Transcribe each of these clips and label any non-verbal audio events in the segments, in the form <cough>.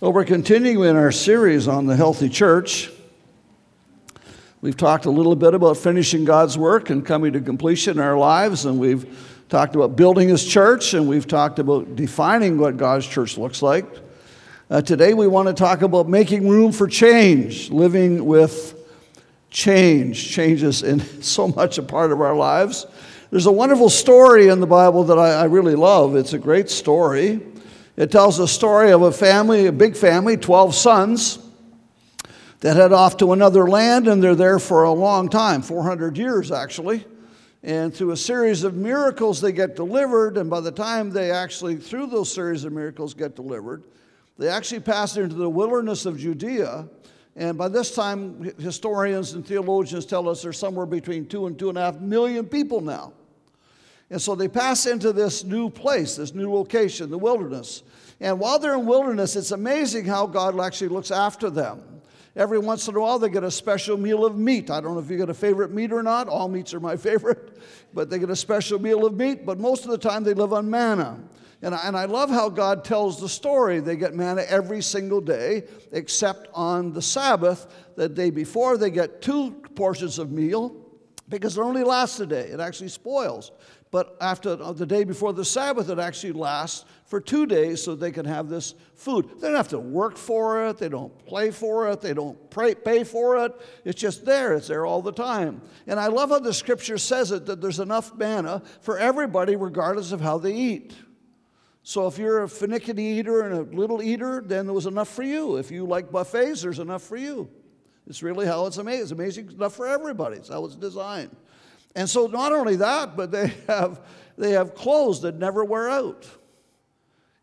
Well, we're continuing our series on the healthy church. We've talked a little bit about finishing God's work and coming to completion in our lives, and we've talked about building His church, and we've talked about defining what God's church looks like. Uh, today, we want to talk about making room for change, living with change. Change is in <laughs> so much a part of our lives. There's a wonderful story in the Bible that I, I really love. It's a great story. It tells the story of a family, a big family, 12 sons that head off to another land and they're there for a long time 400 years actually. And through a series of miracles they get delivered and by the time they actually through those series of miracles get delivered they actually pass into the wilderness of judea. And by this time historians and theologians tell us there's somewhere between two and two and a half million people now and so they pass into this new place this new location the wilderness and while they're in wilderness it's amazing how god actually looks after them Every once in a while, they get a special meal of meat. I don't know if you get a favorite meat or not. All meats are my <laughs> favorite, but they get a special meal of meat. But most of the time, they live on manna. And I, and I love how God tells the story. They get manna every single day, except on the Sabbath, the day before, they get two portions of meal because it only lasts a day. It actually spoils. But after uh, the day before the Sabbath, it actually lasts for two days so they can have this food. They don't have to work for it, they don't play for it, they don't pray, pay for it. It's just there, it's there all the time. And I love how the scripture says it that there's enough manna for everybody, regardless of how they eat. So if you're a finicky eater and a little eater, then there was enough for you. If you like buffets, there's enough for you. It's really how it's amazing. It's amazing enough for everybody. It's how it's designed. And so not only that, but they <laughs> have they have clothes that never wear out.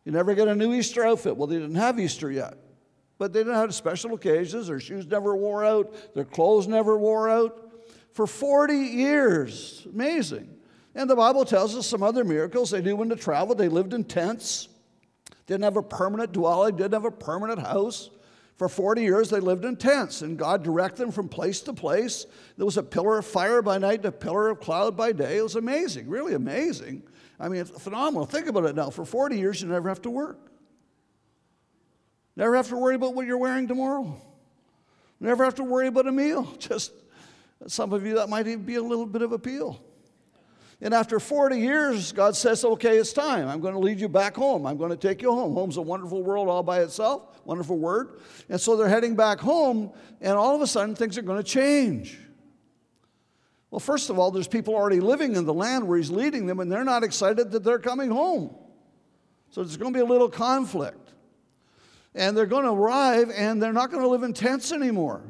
You never get a new Easter outfit. Well, they didn't have Easter yet. But they didn't have special occasions. Their shoes never wore out. Their clothes never wore out. For 40 years. Amazing. And the Bible tells us some other miracles. They knew when to travel. They lived in tents. Didn't have a permanent dwelling. Didn't have a permanent house. For 40 years, they lived in tents, and God directed them from place to place. There was a pillar of fire by night and a pillar of cloud by day. It was amazing, really amazing. I mean, it's phenomenal. Think about it now. For 40 years, you never have to work. Never have to worry about what you're wearing tomorrow. Never have to worry about a meal. <laughs> Just some of you, that might even be a little bit of appeal. And after 40 years, God says, okay, it's time. I'm going to lead you back home. I'm going to take you home. Home's a wonderful world all by itself, wonderful word. And so they're heading back home, and all of a sudden, things are going to change. Well, first of all, there's people already living in the land where he's leading them, and they're not excited that they're coming home. So there's going to be a little conflict. And they're going to arrive, and they're not going to live in tents anymore.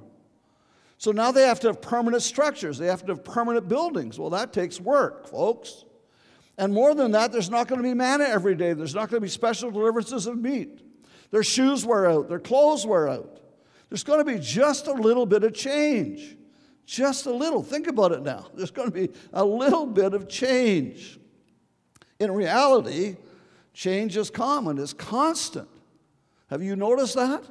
So now they have to have permanent structures, they have to have permanent buildings. Well, that takes work, folks. And more than that, there's not going to be manna every day, there's not going to be special deliverances of meat. Their shoes wear out, their clothes wear out. There's going to be just a little bit of change. Just a little. Think about it now. There's going to be a little bit of change. In reality, change is common, it's constant. Have you noticed that?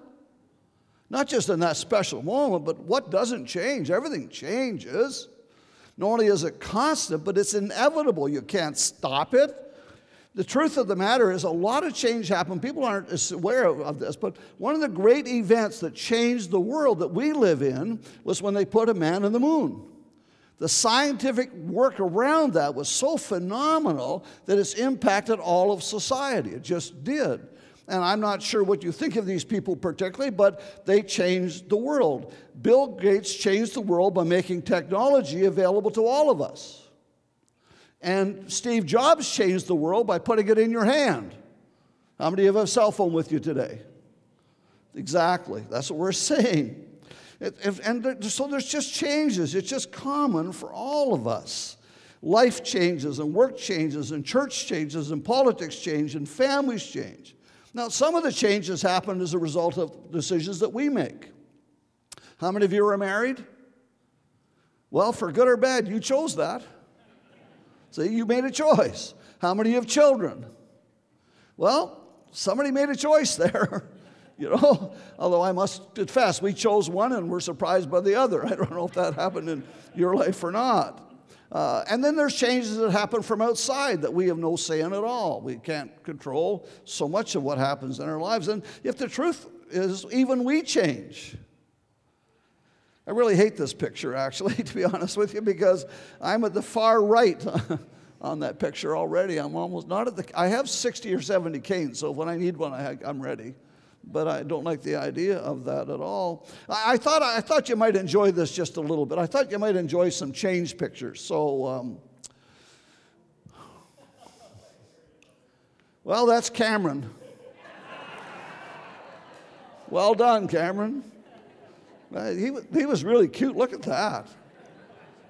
Not just in that special moment, but what doesn't change? Everything changes. Not only is it constant, but it's inevitable. You can't stop it. The truth of the matter is, a lot of change happened. People aren't aware of this, but one of the great events that changed the world that we live in was when they put a man in the moon. The scientific work around that was so phenomenal that it's impacted all of society. It just did. And I'm not sure what you think of these people particularly, but they changed the world. Bill Gates changed the world by making technology available to all of us. And Steve Jobs changed the world by putting it in your hand. How many of you have a cell phone with you today? Exactly. That's what we're saying. and so there's just changes. It's just common for all of us. Life changes, and work changes, and church changes, and politics change, and families change. Now, some of the changes happen as a result of decisions that we make. How many of you are married? Well, for good or bad, you chose that. See, you made a choice. How many have children? Well, somebody made a choice <laughs> there. you know, although I must confess, we chose one and we're surprised by the other. <laughs> I don't know if that happened in your life or not. Uh, and then there's changes that happen from outside that we have no say in at all. We can't control so much of what happens in our lives. And if the truth is even we change. I really hate this picture, actually, <laughs> to be honest with you, because I'm at the far right <laughs> on that picture already. I'm almost not at the, I have 60 or 70 canes, so when I need one, I, I'm ready. But I don't like the idea of that at all. I, I, thought, I thought you might enjoy this just a little bit. I thought you might enjoy some change pictures. So, um, well, that's Cameron. Well done, Cameron. He, he was really cute. Look at that.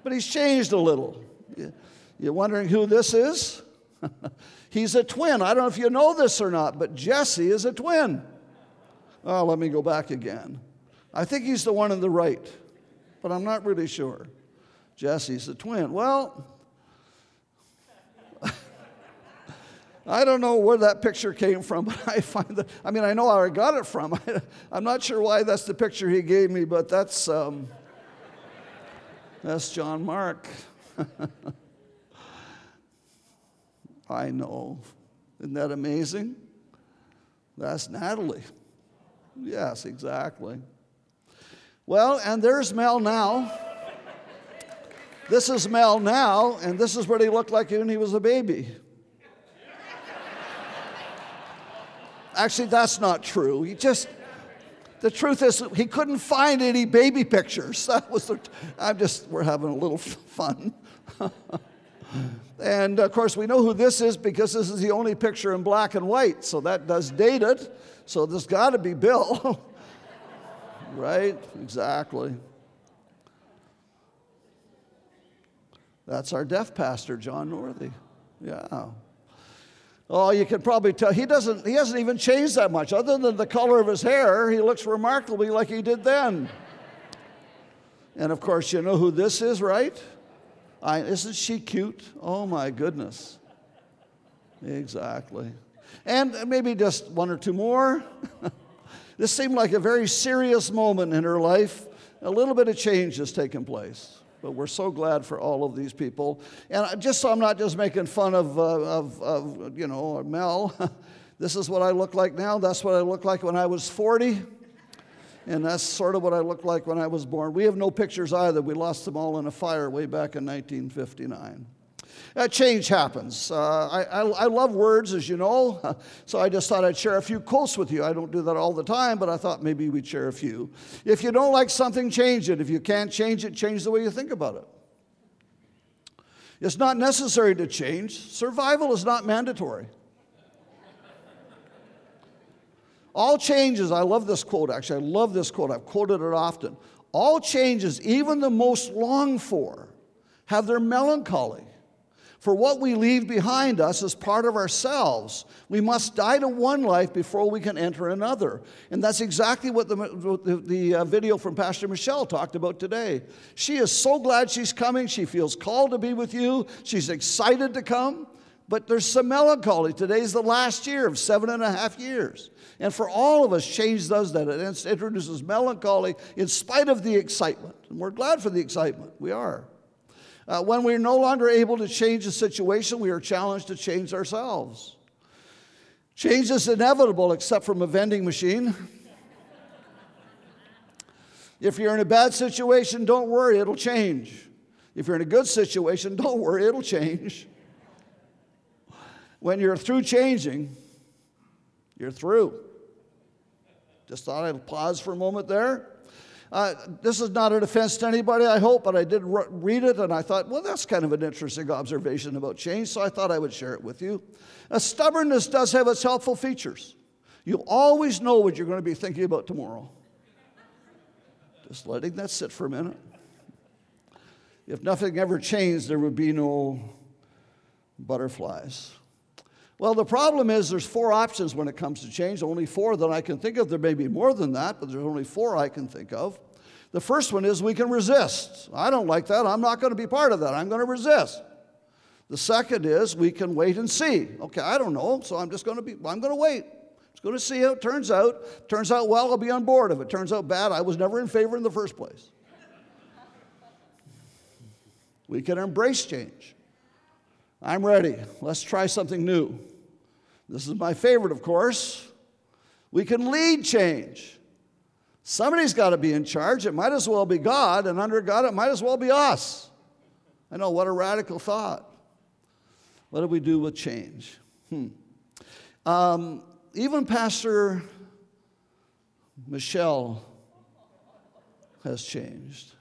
But he's changed a little. You're wondering who this is? <laughs> he's a twin. I don't know if you know this or not, but Jesse is a twin. Oh, let me go back again. I think he's the one on the right, but I'm not really sure. Jesse's a twin. Well, <laughs> I don't know where that picture came from, <laughs> but I find that, I mean, I know where I got it from. <laughs> I, am not sure why that's the picture he gave me, but that's, um, that's John Mark. I know. Isn't that amazing? That's Natalie. Yes, exactly. Well, and there's Mel now. This is Mel now, and this is what he looked like when he was a baby. Actually, that's not true. He just, the truth is, he couldn't find any baby pictures. <laughs> That was the, I'm just, we're having a little <laughs> fun. <laughs> and of course, we know who this is because this is the only picture in black and white, so that does date it. So there's got to be Bill. <laughs> right? Exactly. That's our deaf pastor, John Northey. Yeah. Oh, you can probably tell he doesn't he hasn't even changed that much. Other than the color of his hair, he looks remarkably like he did then. And of course, you know who this is, right? I, isn't she cute? Oh my goodness. Exactly. And maybe just one or two more. <laughs> this seemed like a very serious moment in her life. A little bit of change has taken place. But we're so glad for all of these people. And just so I'm not just making fun of, uh, of, of, you know, Mel, <laughs> this is what I look like now. That's what I looked like when I was 40. And that's sort of what I looked like when I was born. We have no pictures either. We lost them all in a fire way back in 1959. Uh, change happens. Uh, I, I, I, love words, as you know, <laughs> so I just thought I'd share a few quotes with you. I don't do that all the time, but I thought maybe we'd share a few. If you don't like something, change it. If you can't change it, change the way you think about it. It's not necessary to change, survival is not mandatory. All changes, I love this quote actually, I love this quote, I've quoted it often. All changes, even the most longed for, have their melancholy. For what we leave behind us is part of ourselves. We must die to one life before we can enter another. And that's exactly what the, the, the uh, video from Pastor Michelle talked about today. She is so glad she's coming. She feels called to be with you. She's excited to come. But there's some melancholy. Today's the last year of seven and a half years. And for all of us, change does that. It introduces melancholy in spite of the excitement. And we're glad for the excitement. We are. Uh, when we're no longer able to change a situation, we are challenged to change ourselves. Change is inevitable except from a vending machine. if you're in a bad situation, don't worry, it'll change. If you're in a good situation, <laughs> don't worry, it'll change. When you're through changing, you're through. Just thought I'd pause for a moment there. Uh, this is not a defense to anybody, I hope, but I did re- read it and I thought, well, that's kind of an interesting observation about change, so I thought I would share it with you. A stubbornness does have its helpful features. You'll always know what you're going to be thinking about tomorrow. Just letting that sit for a minute. If nothing ever changed, there would be no butterflies. Well, the problem is there's four options when it comes to change, only four that I can think of. There may be more than that, but there's only four I can think of. The first one is we can resist. I don't like that. I'm not going to be part of that. I'm going to resist. The second is we can wait and see. Okay, I don't know, so I'm just going to be, I'm going to wait. Just going to see how it turns out. Turns out well, I'll be on board. If it turns out bad, I was never in favor in the first place. We can embrace change. I'm ready. Let's try something new. This is my favorite, of course. We can lead change. Somebody's got to be in charge. It might as well be God, and under God, it might as well be us. I know, what a radical thought. What do we do with change? Hmm. Um, even Pastor Michelle has changed.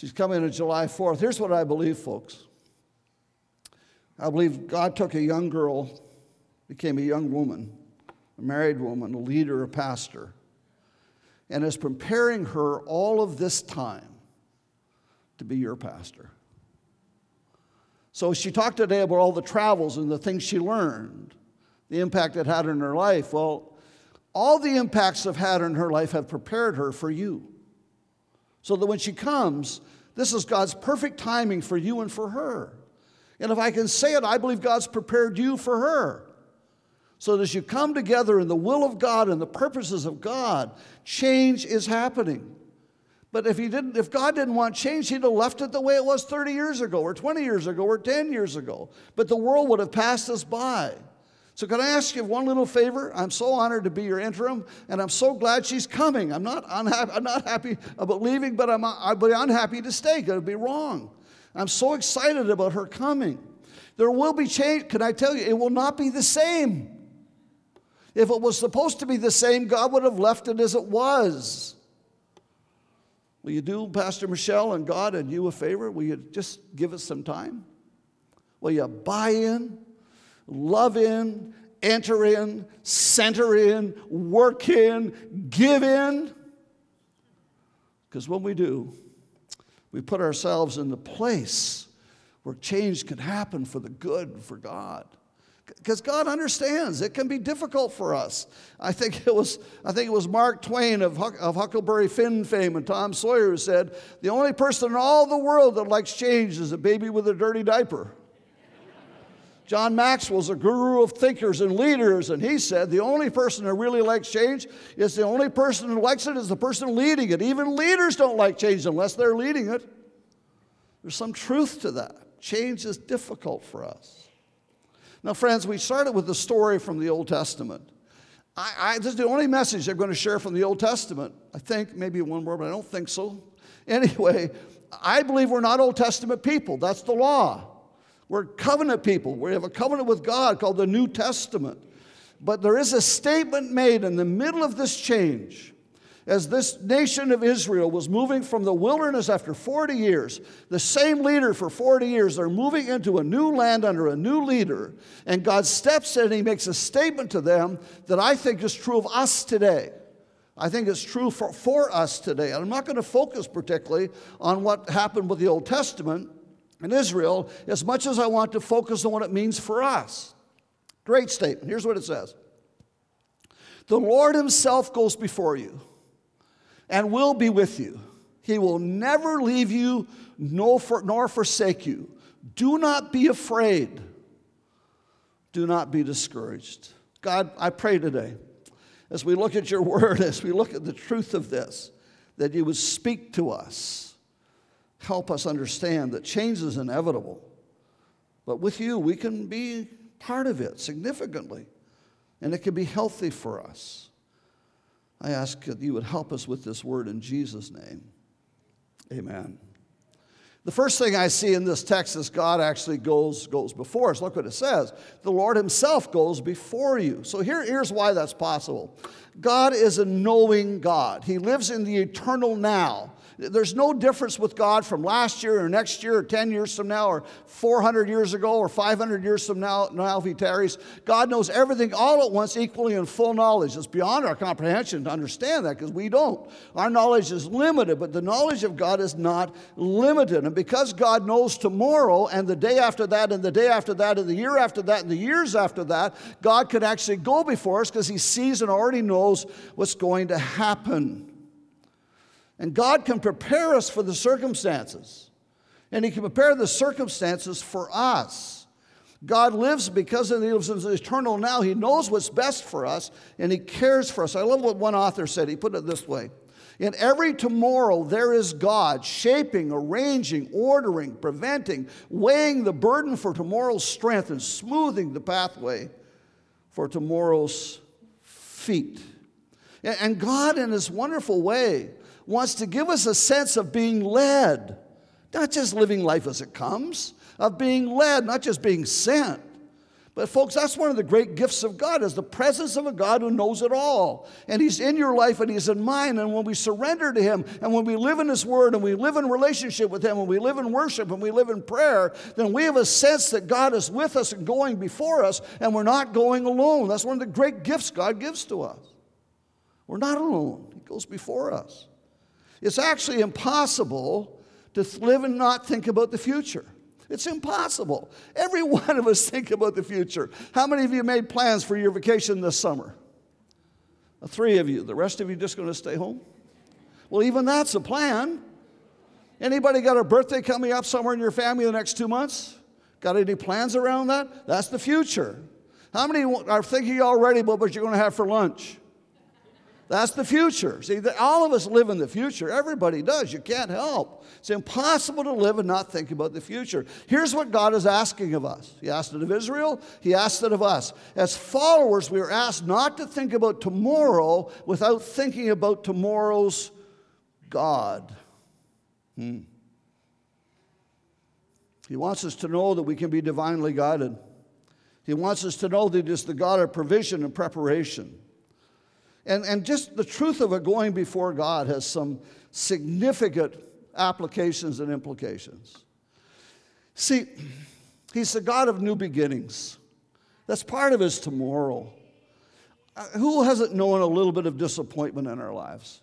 She's coming on July 4th. Here's what I believe, folks. I believe God took a young girl, became a young woman, a married woman, a leader, a pastor, and is preparing her all of this time to be your pastor. So she talked today about all the travels and the things she learned, the impact it had in her life. Well, all the impacts have had in her life have prepared her for you. So that when she comes, this is God's perfect timing for you and for her. And if I can say it, I believe God's prepared you for her. So that as you come together in the will of God and the purposes of God, change is happening. But if he didn't, if God didn't want change, he'd have left it the way it was 30 years ago, or 20 years ago, or 10 years ago. But the world would have passed us by. So, can I ask you one little favor? I'm so honored to be your interim, and I'm so glad she's coming. I'm not unhappy, I'm not happy about leaving, but I'm I'd be unhappy to stay. It would be wrong. I'm so excited about her coming. There will be change. Can I tell you, it will not be the same. If it was supposed to be the same, God would have left it as it was. Will you do Pastor Michelle and God and you a favor? Will you just give us some time? Will you buy in? Love in, enter in, center in, work in, give in. Because when we do, we put ourselves in the place where change can happen for the good for God. Because God understands it can be difficult for us. I think it was, I think it was Mark Twain of, Huck, of Huckleberry Finn fame and Tom Sawyer who said, The only person in all the world that likes change is a baby with a dirty diaper. John Maxwell's a guru of thinkers and leaders, and he said the only person who really likes change is the only person who likes it is the person leading it. Even leaders don't like change unless they're leading it. There's some truth to that. Change is difficult for us. Now, friends, we started with the story from the Old Testament. I, I, this is the only message I'm going to share from the Old Testament. I think maybe one more, but I don't think so. Anyway, I believe we're not Old Testament people. That's the law. We're covenant people. We have a covenant with God called the New Testament. But there is a statement made in the middle of this change. As this nation of Israel was moving from the wilderness after 40 years, the same leader for 40 years, they're moving into a new land under a new leader. And God steps in and He makes a statement to them that I think is true of us today. I think it's true for, for us today. And I'm not going to focus particularly on what happened with the Old Testament in Israel as much as I want to focus on what it means for us. Great statement. Here's what it says The Lord Himself goes before you and will be with you. He will never leave you nor, nor forsake you. Do not be afraid. Do not be discouraged. God, I pray today, as we look at your <laughs> word, as we look at the truth of this, that you would speak to us help us understand that change is inevitable. But with you, we can be part of it significantly, and it can be healthy for us. I ask that you would help us with this word in Jesus' name. Amen. The first thing I see in this text is God actually goes, goes before us. Look what it says. The Lord Himself goes before you. So here, here's why that's possible. God is a knowing God. He lives in the eternal now. There's no difference with God from last year or next year or 10 years from now or 400 years ago or 500 years from now, now if he tarries. God knows everything all at once equally in full knowledge. It's beyond our comprehension to understand that because we don't. Our knowledge is limited, but the knowledge of God is not limited. And because God knows tomorrow and the day after that and the day after that and the year after that and the years after that, God could actually go before us because he sees and already knows what's going to happen. And God can prepare us for the circumstances. And He can prepare the circumstances for us. God lives because He lives in the eternal now. He knows what's best for us and He cares for us. I love what one author said. He put it this way In every tomorrow, there is God shaping, arranging, ordering, preventing, weighing the burden for tomorrow's strength, and smoothing the pathway for tomorrow's feet. And God, in His wonderful way, wants to give us a sense of being led, not just living life as it comes, of being led, not just being sent. But folks, that's one of the great gifts of God is the presence of a God who knows it all. And he's in your life and he's in mine and when we surrender to him and when we live in his word and we live in relationship with him and we live in worship and we live in prayer, then we have a sense that God is with us and going before us and we're not going alone. That's one of the great gifts God gives to us. We're not alone. He goes before us. It's actually impossible to live and not think about the future. It's impossible. Every <laughs> one of us think about the future. How many of you made plans for your vacation this summer? Uh, three of you. The rest of you just going to stay home? Well, even that's a plan. Anybody got a birthday coming up somewhere in your family the next two months? Got any plans around that? That's the future. How many are thinking already about what you're going to have for lunch? That's the future. See, all of us live in the future. Everybody does. You can't help. It's impossible to live and not think about the future. Here's what God is asking of us He asked it of Israel, He asked it of us. As followers, we are asked not to think about tomorrow without thinking about tomorrow's God. Hmm. He wants us to know that we can be divinely guided. He wants us to know that He is the God of provision and preparation. And, and just the truth of it going before God has some significant applications and implications. See, He's the God of new beginnings. That's part of His tomorrow. Uh, who hasn't known a little bit of disappointment in our lives?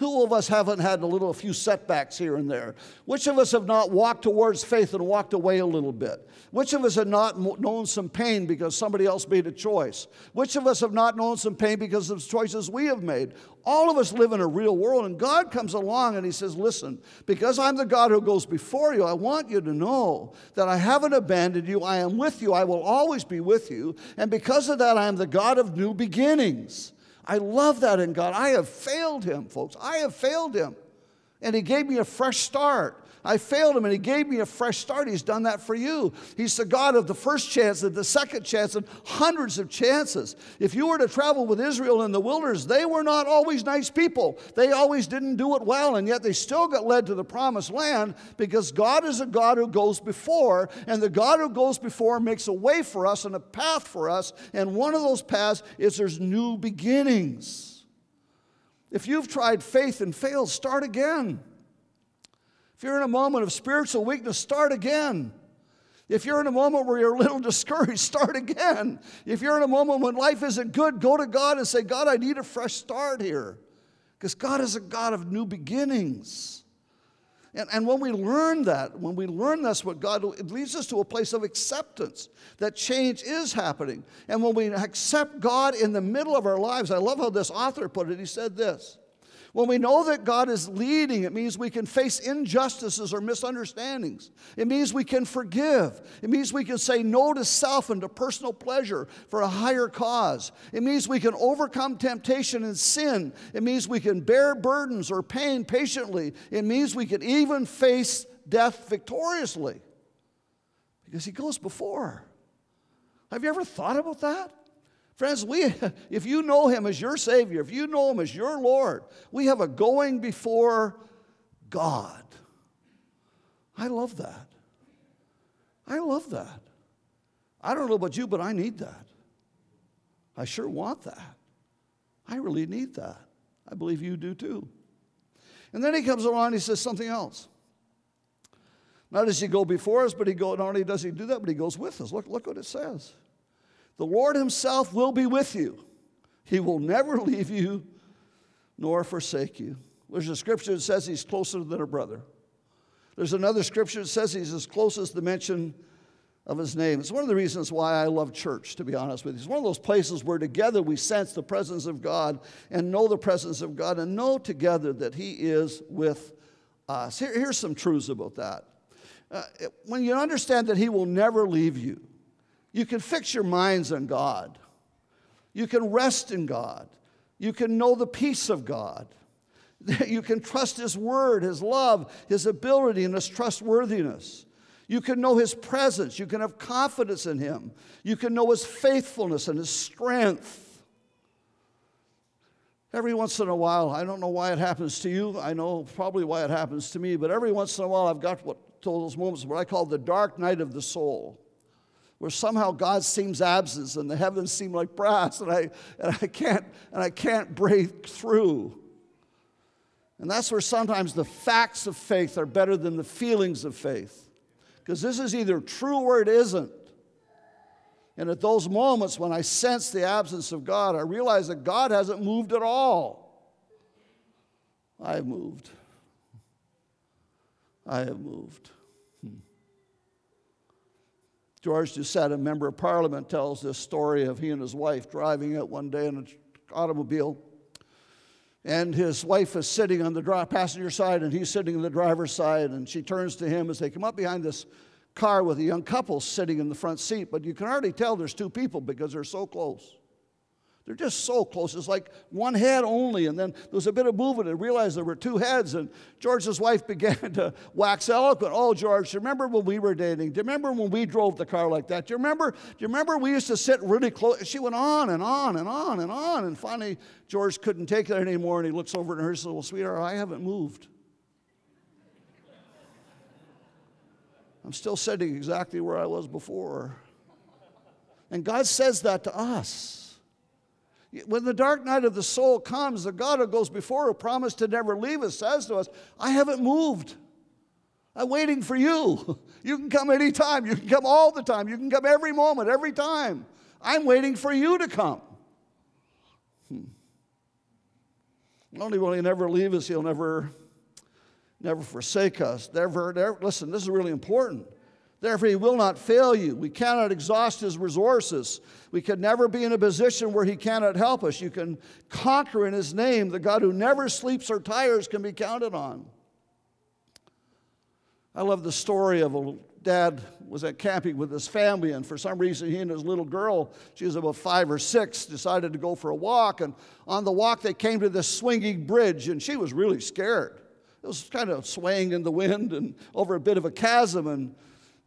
Who of us haven't had a little a few setbacks here and there? Which of us have not walked towards faith and walked away a little bit? Which of us have not known some pain because somebody else made a choice? Which of us have not known some pain because of choices we have made? All of us live in a real world, and God comes along and He says, Listen, because I'm the God who goes before you, I want you to know that I haven't abandoned you. I am with you. I will always be with you. And because of that, I am the God of new beginnings. I love that in God. I have failed him, folks. I have failed him. And he gave me a fresh start. I failed him and he gave me a fresh start. He's done that for you. He's the God of the first chance and the second chance and hundreds of chances. If you were to travel with Israel in the wilderness, they were not always nice people. They always didn't do it well, and yet they still got led to the promised land because God is a God who goes before, and the God who goes before makes a way for us and a path for us. And one of those paths is there's new beginnings. If you've tried faith and failed, start again. If you're in a moment of spiritual weakness, start again. If you're in a moment where you're a little <laughs> discouraged, start again. If you're in a moment when life isn't good, go to God and say, God, I need a fresh start here. Because God is a God of new beginnings. And, and when we learn that, when we learn that's what God, it leads us to a place of acceptance that change is happening. And when we accept God in the middle of our lives, I love how this author put it. He said this when we know that God is leading, it means we can face injustices or misunderstandings. It means we can forgive. It means we can say no to self and to personal pleasure for a higher cause. It means we can overcome temptation and sin. It means we can bear burdens or pain patiently. It means we can even face death victoriously because He goes before. Have you ever thought about that? Friends, we, <laughs> if you know Him as your Savior, if you know Him as your Lord, we have a going before God. I love that. I love that. I don't know about you, but I need that. I sure want that. I really need that. I believe you do too. And then he comes along and he says something else. Not does he go before us, but he go, not only does he do that, but he goes with us. Look, look what it says. The Lord Himself will be with you. He will never <laughs> leave you nor forsake you. There's a scripture that says He's closer than a brother. There's another scripture that says He's as close as the mention of His name. It's one of the reasons why I love church, to be honest with you. It's one of those places where together we sense the presence of God and know the presence of God and know together that He is with us. Here, here's some truths about that. Uh, when you understand that He will never leave you, you can fix your minds on God. You can rest in God. You can know the peace of God. <laughs> You can trust His word, His love, His ability, and His trustworthiness. You can know His presence. You can have confidence in Him. You can know His faithfulness and His strength. Every once in a while, I don't know why it happens to you. I know probably why it happens to me, but every once in a while, I've got what those moments what I call the dark night of the soul, where somehow God seems absent and the heavens seem like brass, and I and I can't and I can't break through. And that's where sometimes the facts of faith are better than the feelings of faith. Because this is either true or it isn't. And at those moments when I sense the absence of God, I realize that God hasn't moved at all. I have moved. I have moved. George Doucette, a member of parliament, tells this story of he and his wife driving out one day in an automobile. And his wife is sitting on the passenger side, and he's sitting on the driver's side. And she turns to him as they come up behind this car with a young couple sitting in the front seat. But you can hardly tell there's two people because they're so close. They're just so close. It's like one head only. And then there was a bit of movement and realized there were two heads. And George's wife <laughs> began to wax eloquent. Oh, George, do you remember when we were dating? Do you remember when we drove the car like that? Do you remember? Do you remember we used to sit really close? She went on and on and on and on. And finally, George couldn't take it anymore. And he looks over at her and says, Well, sweetheart, I haven't moved. I'm still sitting exactly where I was before. And God says that to us. When the dark night of the soul comes, the God who goes before, who promised to never leave us, says to us, I haven't moved. I'm waiting for you. <laughs> You can come anytime. You can come all the time. You can come every moment, every time. I'm waiting for you to come. Hmm. Not only will he never leave us, he'll never, never forsake us. Never, never, listen, this is really important. Therefore, he will not fail you. We cannot exhaust his resources. We can never be in a position where he cannot help us. You can conquer in his name. The God who never sleeps or tires can be counted on. I love the story of a dad was at camping with his family, and for some reason, he and his little girl, she was about five or six, decided to go for a walk. And on the walk, they came to this swinging bridge, and she was really scared. It was kind of swaying in the wind and over a bit of a chasm. And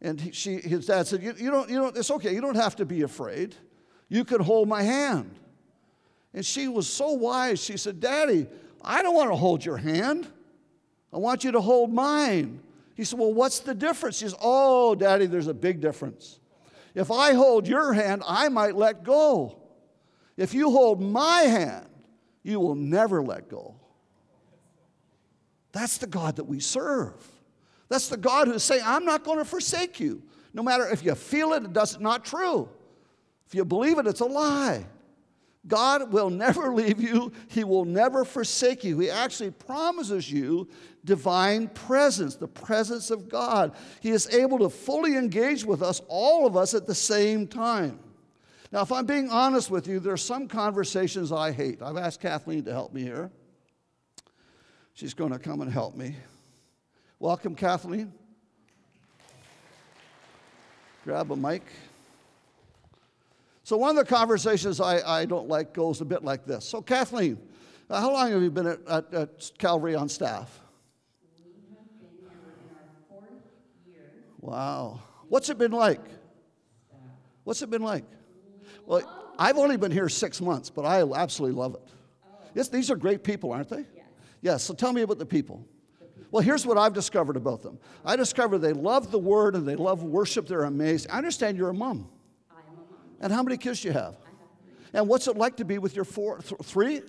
and she, his dad said, you, you, don't, you don't, It's okay, you don't have to be afraid. You can hold my hand. And she was so wise. She said, Daddy, I don't want to hold your hand. I want you to hold mine. He said, Well, what's the difference? She says, Oh, Daddy, there's a big difference. If I hold your hand, I might let go. If you hold my hand, you will never let go. That's the God that we serve. That's the God who's saying, I'm not going to forsake you. No matter if you feel it, it's not true. If you believe it, it's a lie. God will never <laughs> leave you, He will never forsake you. He actually promises you divine presence, the presence of God. He is able to fully engage with us, all of us, at the same time. Now, if I'm being honest with you, there are some conversations I hate. I've asked Kathleen to help me here. She's going to come and help me. Welcome, Kathleen. Grab a mic. So, one of the conversations I, I don't like goes a bit like this. So, Kathleen, uh, how long have you been at, at, at Calvary on staff? We have been here in our fourth year. Wow. What's it been like? What's it been like? Well, I've only been here six months, but I absolutely love it. Yes, these are great people, aren't they? Yes. Yes, so tell me about the people. Well, here's what I've discovered about them. I discovered they love the word and they love worship. They're amazed. I understand you're a mom. I am a mom. And how many kids do you have? I have three. And what's it like to be with your four, th- three?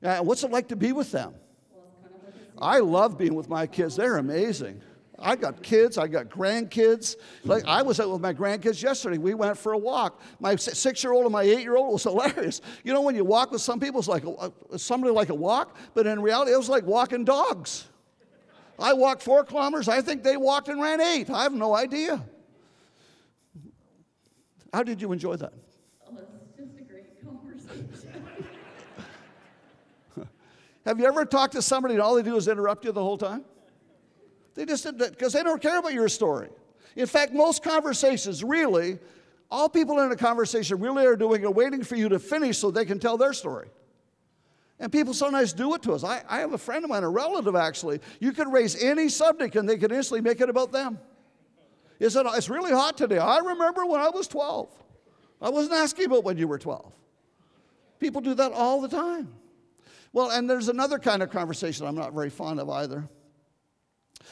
Three. What's it like to be with them? Well, kind of. I love being with my kids. They're amazing. I got kids, I got grandkids. Like I was out with my grandkids yesterday. We went for a walk. My six year old and my eight year old was hilarious. You know, when you walk with some people, it's like a, somebody like a walk, but in reality, it was like walking dogs. I walked four kilometers. I think they walked and ran eight. I have no idea. How did you enjoy that? Oh, it's just a great conversation. <laughs> Have you ever talked to somebody and all they do is interrupt you the whole time? They just because they don't care about your story. In fact, most conversations really, all people in a conversation really are doing are waiting for you to finish so they can tell their story. And people sometimes do it to us. I, I have a friend of mine, a relative actually. You could raise any subject and they could instantly make it about them. It, it's really hot today. I remember when I was 12. I wasn't asking about when you were 12. People do that all the time. Well, and there's another kind of conversation I'm not very fond of either.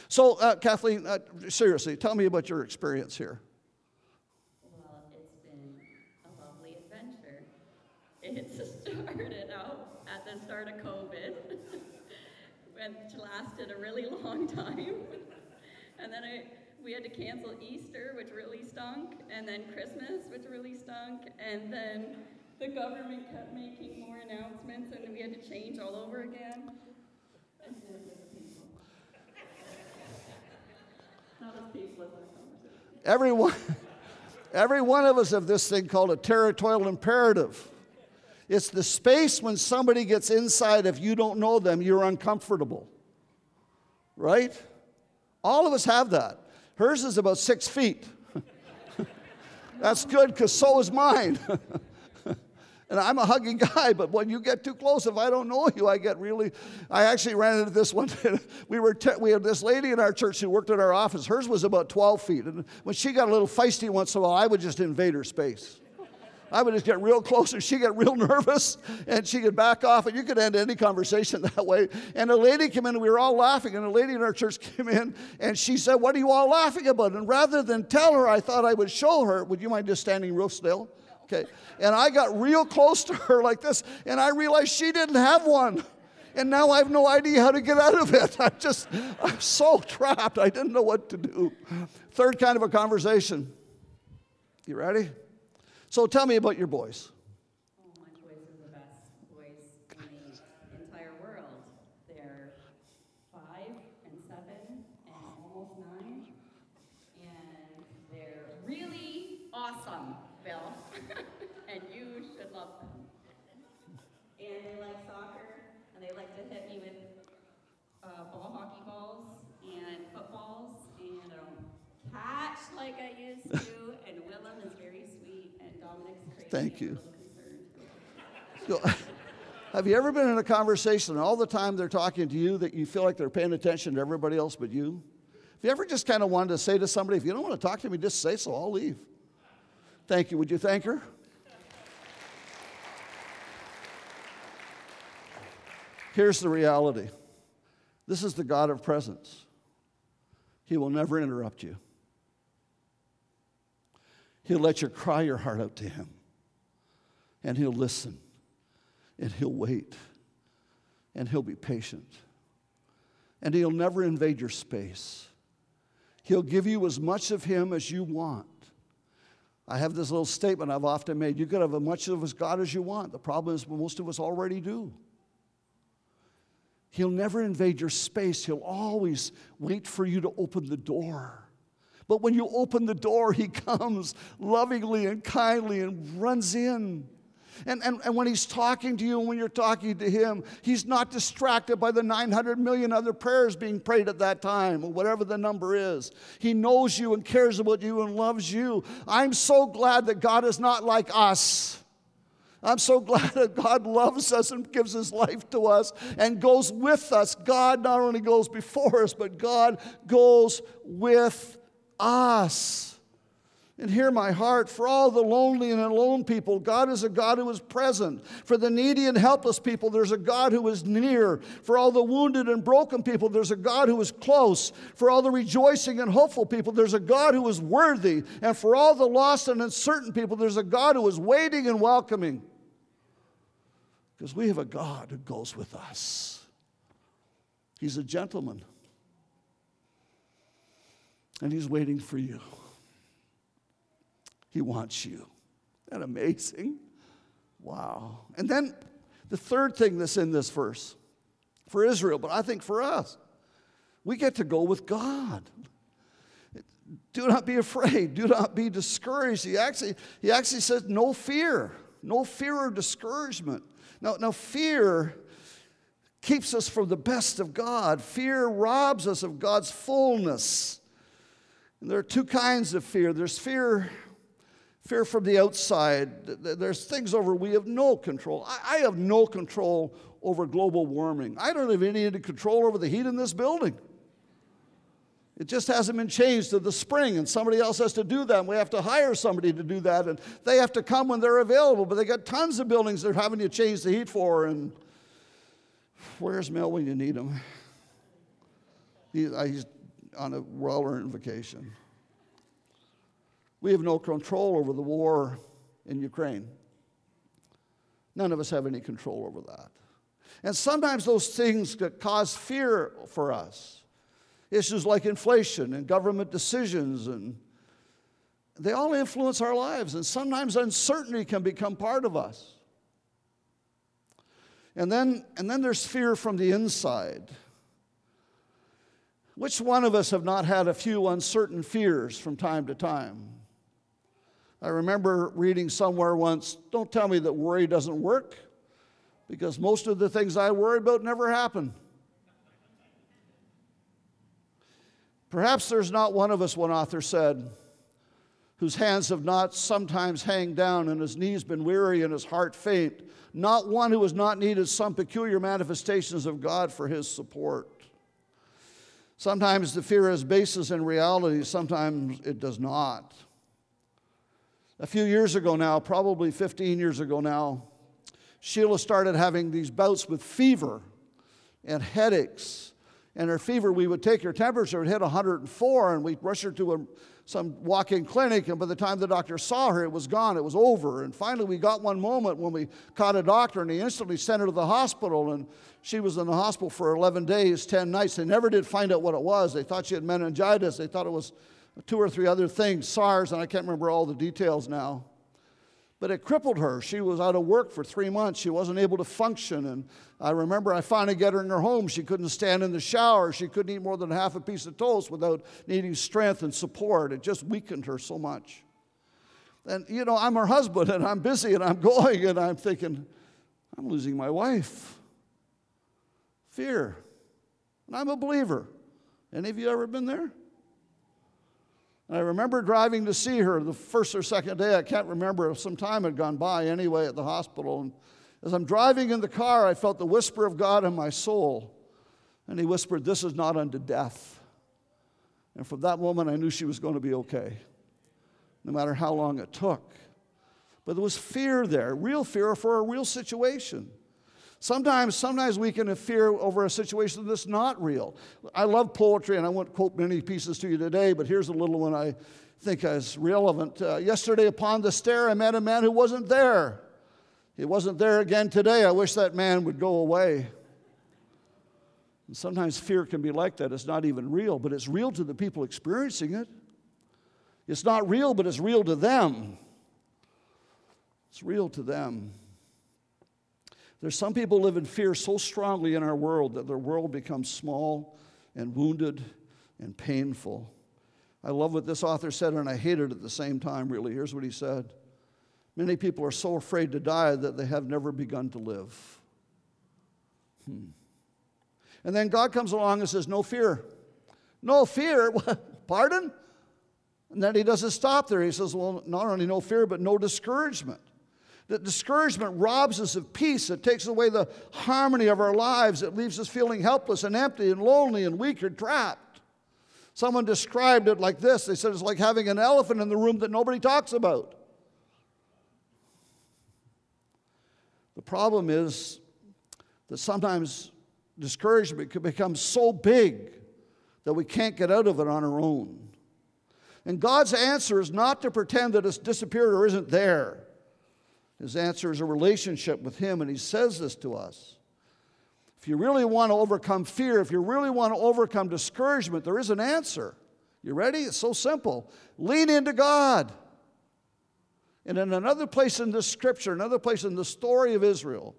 So, uh, Kathleen, uh, seriously, tell me about your experience here. Well, it's been a lovely adventure. It started start of COVID, <laughs> which lasted a really long time. And then I, we had to cancel Easter, which really stunk, and then Christmas, which really stunk, and then the government kept making more announcements, and we had to change all over again. And then it was painful. Not as painful as our conversation. Every one, <laughs> every one of us have this thing called a territorial imperative. It's the space when somebody gets inside, if you don't know them, you're uncomfortable. Right? All of us have that. Hers is about six feet. <laughs> That's good because so is mine. <laughs> And I'm a hugging guy, but when you get too close, if I don't know you, I get really. I actually ran into this one. <laughs> we were te- we had this lady in our church who worked in our office. Hers was about 12 feet, and when she got a little feisty once in a while, I would just invade her space. I would just get real close, and she get real <laughs> nervous, and she could back off, and you could end any conversation <laughs> that way. And a lady came in, and we were all laughing, and a lady in our church <laughs> came in, and she said, "What are you all laughing about?" And rather than tell her, I thought I would show her. Would you mind just standing real still? Okay. And I got real close to her like this, and I realized she didn't have one. And now I have no idea how to get out of it. I'm just, I'm so trapped. I didn't know what to do. Third kind of a conversation. You ready? So tell me about your boys. Oh, my boys are the best boys in the entire world. They're five and seven and almost nine. And they're really awesome, Bill. <laughs> and you should love them. And they like soccer, and they like to hit me with uh, ball hockey balls and footballs, and I don't catch like I used to. and Willem is very sweet, and Dominic's crazy. Thank you. <laughs> Have you ever been in a conversation and all the time they're talking to you that you feel like they're paying attention to everybody else but you? Have you ever just kind of wanted to say to somebody, if you don't want to talk to me, just say so, I'll leave? Thank you. Would you thank her? Here's the reality this is the God of presence. He will never interrupt you. He'll let you cry your heart out to Him, and He'll listen, and He'll wait, and He'll be patient, and He'll never invade your space. He'll give you as much of Him as you want. I have this little statement I've often made you could have as much of God as you want. The problem is, most of us already do. He'll never invade your space. He'll always wait for you to open the door. But when you open the door, He comes lovingly and kindly and runs in. And, and, and when He's talking to you and when you're talking to Him, He's not distracted by the 900 million other prayers being prayed at that time or whatever the number is. He knows you and cares about you and loves you. I'm so glad that God is not like us. I'm so glad that God loves us and gives his life to us and goes with us. God not only goes before us, but God goes with us. And hear my heart for all the lonely and alone people, God is a God who is present. For the needy and helpless people, there's a God who is near. For all the wounded and broken people, there's a God who is close. For all the rejoicing and hopeful people, there's a God who is worthy. And for all the lost and uncertain people, there's a God who is waiting and welcoming. Because we have a God who goes with us. He's a gentleman. And he's waiting for you. He wants you. Isn't that amazing? Wow. And then the third thing that's in this verse for Israel, but I think for us, we get to go with God. Do not be afraid. Do not be discouraged. He actually, he actually says, no fear. No fear or discouragement. Now, now, fear keeps us from the best of God. Fear robs us of God's fullness. And there are two kinds of fear there's fear fear from the outside. There's things over we have no control. I, have no control over global warming. I don't have any control over the heat in this building. It just hasn't been changed to the spring, and somebody else has to do that, and we have to hire somebody to do that, and they have to come when they're available. But they got tons of buildings they're having to change the heat for, and where's Mel when you need him? He, uh, he's on a well earned vacation. We have no control over the war in Ukraine. None of us have any control over that. And sometimes those things cause fear for us. Issues like inflation and government decisions, and they all influence our lives. And sometimes uncertainty can become part of us. And then, and then there's fear from the inside. Which one of us have not had a few uncertain fears from time to time? I remember reading somewhere once don't tell me that worry doesn't work, because most of the things I worry about never happen. Perhaps there's not one of us, one author said, whose hands have not sometimes hang down and his knees been weary and his heart faint, not one who has not needed some peculiar manifestations of God for his support. Sometimes the fear has basis in reality, sometimes it does not. A few years ago now, probably 15 years ago now, Sheila started having these bouts with fever and headaches. And her fever, we would take her temperature, it hit 104, and we'd rush her to a, some walk in clinic. And by the time the doctor saw her, it was gone, it was over. And finally, we got one moment when we caught a doctor, and he instantly sent her to the hospital. And she was in the hospital for 11 days, 10 nights. They never did find out what it was. They thought she had meningitis, they thought it was two or three other things, SARS, and I can't remember all the details now. But it crippled her. She was out of work for three months. She wasn't able to function. And I remember I finally got her in her home. She couldn't stand in the shower. She couldn't eat more than half a piece of toast without needing strength and support. It just weakened her so much. And, you know, I'm her husband and I'm busy and I'm <laughs> going and I'm thinking, I'm losing my wife. Fear. And I'm a believer. Any of you ever been there? I remember driving to see her the first or second day. I can't remember. Some time had gone by anyway at the hospital. And as I'm driving in the car, I felt the whisper of God in my soul. And He whispered, This is not unto death. And from that moment, I knew she was going to be okay, no matter how long it took. But there was fear there, real fear for a real situation. Sometimes, sometimes we can fear over a situation that's not real. I love poetry, and I won't quote many pieces to you today, but here's a little one I think is relevant. Uh, yesterday upon the stair, I met a man who wasn't there. He wasn't there again today. I wish that man would go away. And sometimes fear can be like that. It's not even real, but it's real to the people experiencing it. It's not real, but it's real to them. It's real to them. There's some people live in fear so strongly in our world that their world becomes small and wounded and painful. I love what this author said, and I hate it at the same time, really. Here's what he said Many people are so afraid to die that they have never begun to live. Hmm. And then God comes along and says, No fear. No fear? <laughs> Pardon? And then he doesn't stop there. He says, Well, not only no fear, but no discouragement. That discouragement robs us of peace. It takes away the harmony of our lives. It leaves us feeling helpless and empty and lonely and weak or trapped. Someone described it like this they said it's like having an elephant in the room that nobody talks about. The problem is that sometimes discouragement can become so big that we can't get out of it on our own. And God's answer is not to pretend that it's disappeared or isn't there. His answer is a relationship with Him, and He says this to us. If you really want to overcome fear, if you really want to overcome discouragement, there is an answer. You ready? It's so simple. Lean into God. And in another place in this scripture, another place in the story of Israel,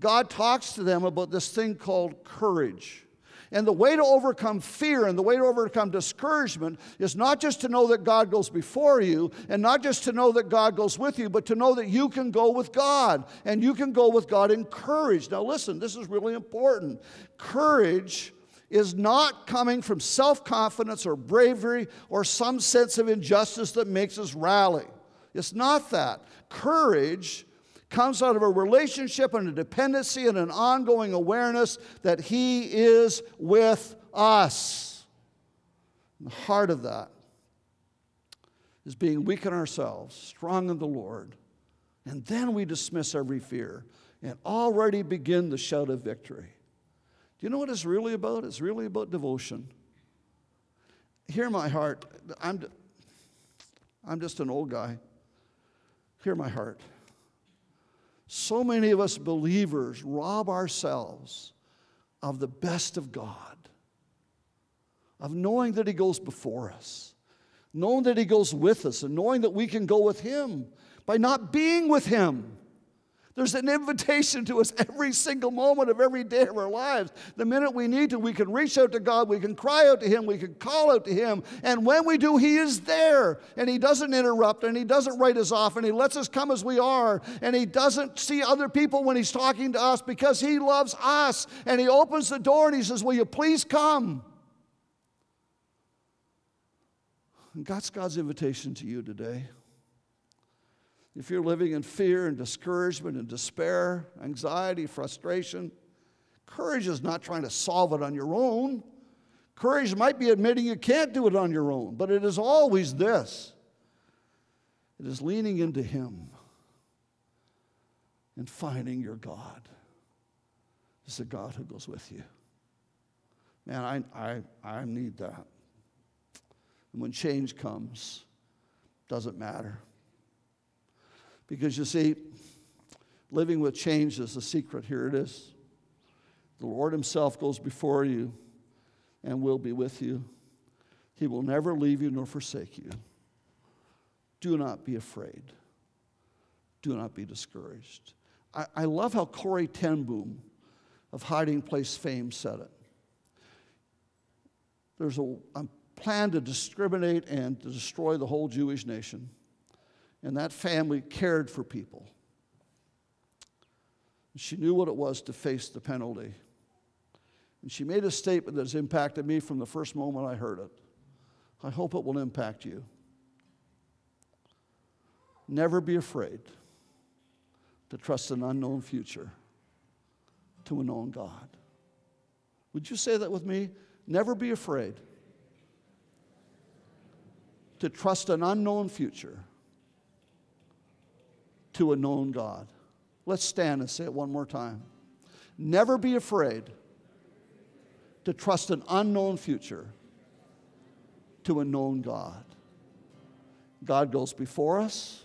God talks to them about this thing called courage. And the way to overcome fear and the way to overcome discouragement is not just to know that God goes before you and not just to know that God goes with you, but to know that you can go with God and you can go with God in courage. Now, listen, this is really important. Courage is not coming from self confidence or bravery or some sense of injustice that makes us rally. It's not that. Courage comes out of a relationship and a dependency and an ongoing awareness that He is with us. And the heart of that is being weak in ourselves, strong in the Lord. And then we dismiss every fear and already begin the shout of victory. Do you know what it's really about? It's really about devotion. Hear my heart. I'm, I'm just an old guy. Hear my heart. So many of us believers rob ourselves of the best of God, of knowing that He goes before us, knowing that He goes with us, and knowing that we can go with Him by not being with Him. There's an invitation to us every single moment of every day of our lives. The minute we need to, we can reach out to God, we can cry out to Him, we can call out to Him. And when we do, He is there. And He doesn't interrupt, and He doesn't write us off, and He lets us come as we are. And He doesn't see other people when He's talking to us because He loves us. And He opens the door and He says, Will you please come? And that's God's invitation to you today if you're living in fear and discouragement and despair, anxiety, frustration, courage is not trying to solve it on your own. Courage might be admitting you can't do it on your own, but it is always this it is leaning into Him and finding your God. It's a God who goes with you. Man, I, I, I need that. And when change comes, doesn't matter. Because you see, living with change is the secret. Here it is. The Lord Himself goes before you and will be with you. He will never leave you nor forsake you. Do not be afraid. Do not be discouraged. I, I love how Corrie ten Boom of Hiding Place fame said it. There's a, a plan to discriminate and to destroy the whole Jewish nation and that family cared for people. She knew what it was to face the penalty. And she made a statement that has impacted me from the first moment I heard it. I hope it will impact you. Never be afraid to trust an unknown future to a known God. Would you say that with me? Never be afraid to trust an unknown future to a known God. Let's stand and say it one more time. Never be afraid to trust an unknown future to a known God. God goes before us,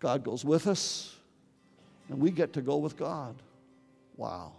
God goes with us, and we get to go with God. Wow.